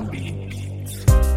Beat.